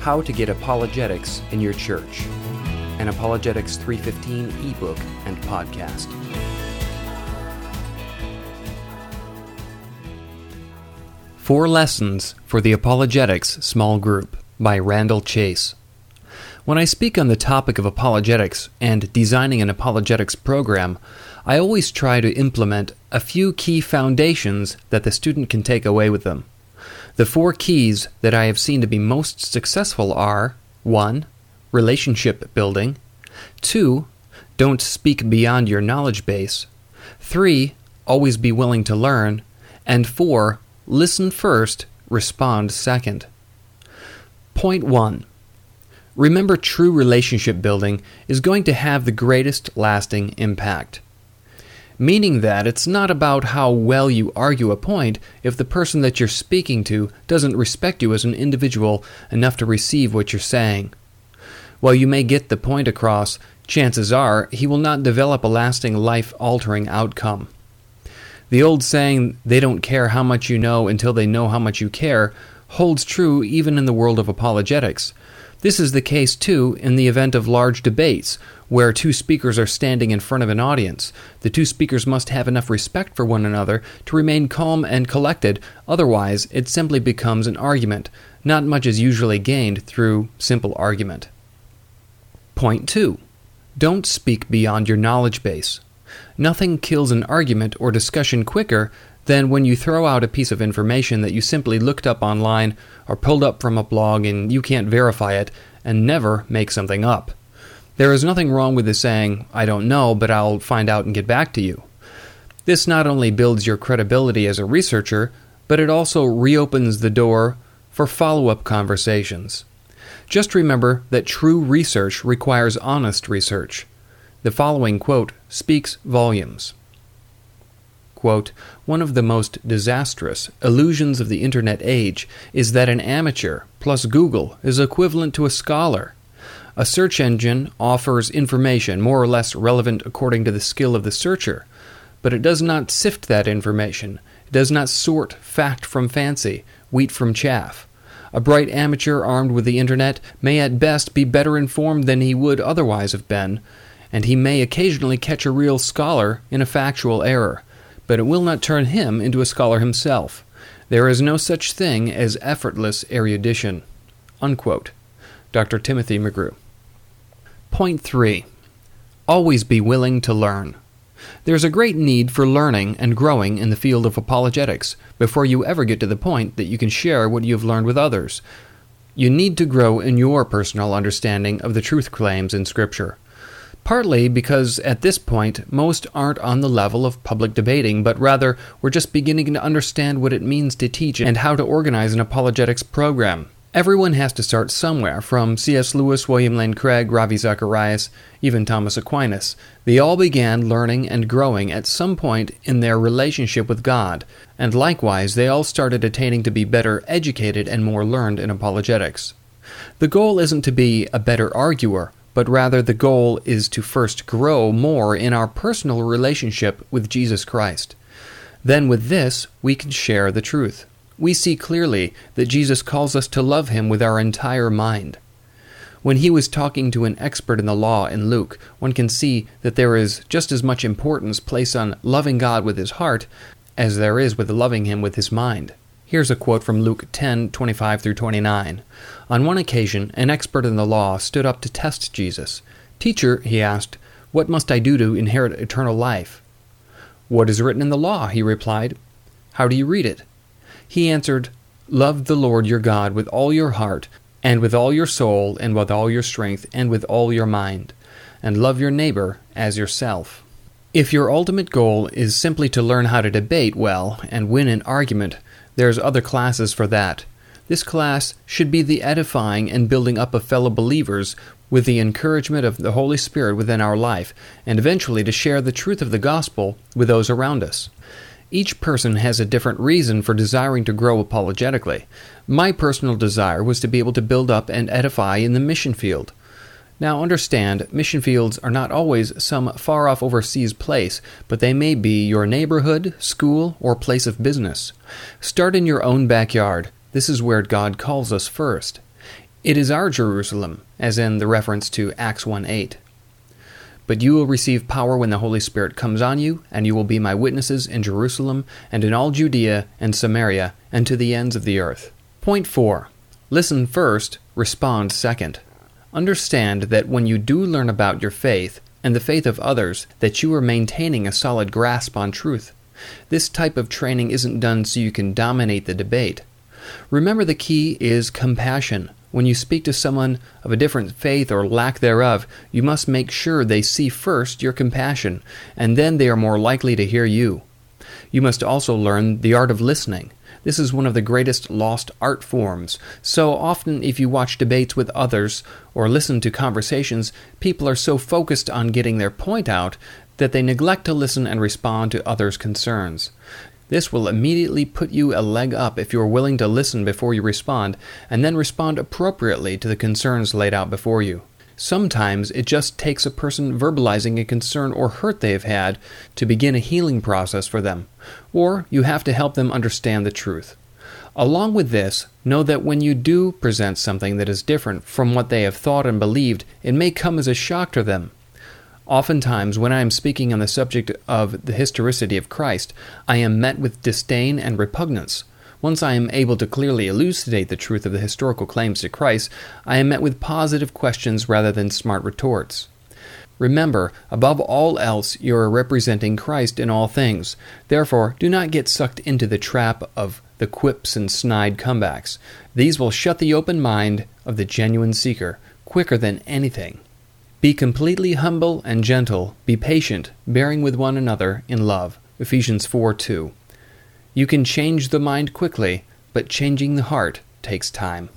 How to Get Apologetics in Your Church, an Apologetics 315 ebook and podcast. Four Lessons for the Apologetics Small Group by Randall Chase. When I speak on the topic of apologetics and designing an apologetics program, I always try to implement a few key foundations that the student can take away with them. The four keys that I have seen to be most successful are 1. Relationship building, 2. Don't speak beyond your knowledge base, 3. Always be willing to learn, and 4. Listen first, respond second. Point 1. Remember, true relationship building is going to have the greatest lasting impact meaning that it's not about how well you argue a point if the person that you're speaking to doesn't respect you as an individual enough to receive what you're saying. While you may get the point across, chances are he will not develop a lasting life altering outcome. The old saying, they don't care how much you know until they know how much you care, holds true even in the world of apologetics. This is the case, too, in the event of large debates, where two speakers are standing in front of an audience. The two speakers must have enough respect for one another to remain calm and collected, otherwise, it simply becomes an argument. Not much is usually gained through simple argument. Point 2. Don't speak beyond your knowledge base. Nothing kills an argument or discussion quicker than when you throw out a piece of information that you simply looked up online or pulled up from a blog and you can't verify it and never make something up. There is nothing wrong with the saying, I don't know, but I'll find out and get back to you. This not only builds your credibility as a researcher, but it also reopens the door for follow up conversations. Just remember that true research requires honest research. The following quote speaks volumes. Quote, One of the most disastrous illusions of the Internet age is that an amateur plus Google is equivalent to a scholar. A search engine offers information more or less relevant according to the skill of the searcher, but it does not sift that information. It does not sort fact from fancy, wheat from chaff. A bright amateur armed with the Internet may at best be better informed than he would otherwise have been, and he may occasionally catch a real scholar in a factual error but it will not turn him into a scholar himself. There is no such thing as effortless erudition. Unquote. Dr. Timothy McGrew. Point 3. Always be willing to learn. There's a great need for learning and growing in the field of apologetics before you ever get to the point that you can share what you have learned with others. You need to grow in your personal understanding of the truth claims in Scripture partly because at this point most aren't on the level of public debating, but rather we're just beginning to understand what it means to teach and how to organize an apologetics program. Everyone has to start somewhere, from C.S. Lewis, William Lane Craig, Ravi Zacharias, even Thomas Aquinas. They all began learning and growing at some point in their relationship with God, and likewise they all started attaining to be better educated and more learned in apologetics. The goal isn't to be a better arguer, but rather the goal is to first grow more in our personal relationship with Jesus Christ. Then, with this, we can share the truth. We see clearly that Jesus calls us to love him with our entire mind. When he was talking to an expert in the law in Luke, one can see that there is just as much importance placed on loving God with his heart as there is with loving him with his mind. Here's a quote from Luke 10:25 through 29. On one occasion, an expert in the law stood up to test Jesus. "Teacher," he asked, "what must I do to inherit eternal life?" "What is written in the law?" he replied. "How do you read it?" He answered, "Love the Lord your God with all your heart, and with all your soul, and with all your strength, and with all your mind, and love your neighbor as yourself." If your ultimate goal is simply to learn how to debate well and win an argument, there's other classes for that. This class should be the edifying and building up of fellow believers with the encouragement of the Holy Spirit within our life, and eventually to share the truth of the gospel with those around us. Each person has a different reason for desiring to grow apologetically. My personal desire was to be able to build up and edify in the mission field. Now understand, mission fields are not always some far off overseas place, but they may be your neighborhood, school, or place of business. Start in your own backyard. This is where God calls us first. It is our Jerusalem, as in the reference to Acts 1 8. But you will receive power when the Holy Spirit comes on you, and you will be my witnesses in Jerusalem, and in all Judea and Samaria, and to the ends of the earth. Point 4. Listen first, respond second. Understand that when you do learn about your faith, and the faith of others, that you are maintaining a solid grasp on truth. This type of training isn't done so you can dominate the debate. Remember the key is compassion. When you speak to someone of a different faith or lack thereof, you must make sure they see first your compassion, and then they are more likely to hear you. You must also learn the art of listening. This is one of the greatest lost art forms. So often, if you watch debates with others or listen to conversations, people are so focused on getting their point out that they neglect to listen and respond to others' concerns. This will immediately put you a leg up if you are willing to listen before you respond, and then respond appropriately to the concerns laid out before you. Sometimes it just takes a person verbalizing a concern or hurt they have had to begin a healing process for them, or you have to help them understand the truth. Along with this, know that when you do present something that is different from what they have thought and believed, it may come as a shock to them. Oftentimes, when I am speaking on the subject of the historicity of Christ, I am met with disdain and repugnance. Once I am able to clearly elucidate the truth of the historical claims to Christ, I am met with positive questions rather than smart retorts. Remember, above all else, you are representing Christ in all things. Therefore, do not get sucked into the trap of the quips and snide comebacks. These will shut the open mind of the genuine seeker quicker than anything. Be completely humble and gentle. Be patient, bearing with one another in love. Ephesians 4 2. You can change the mind quickly, but changing the heart takes time.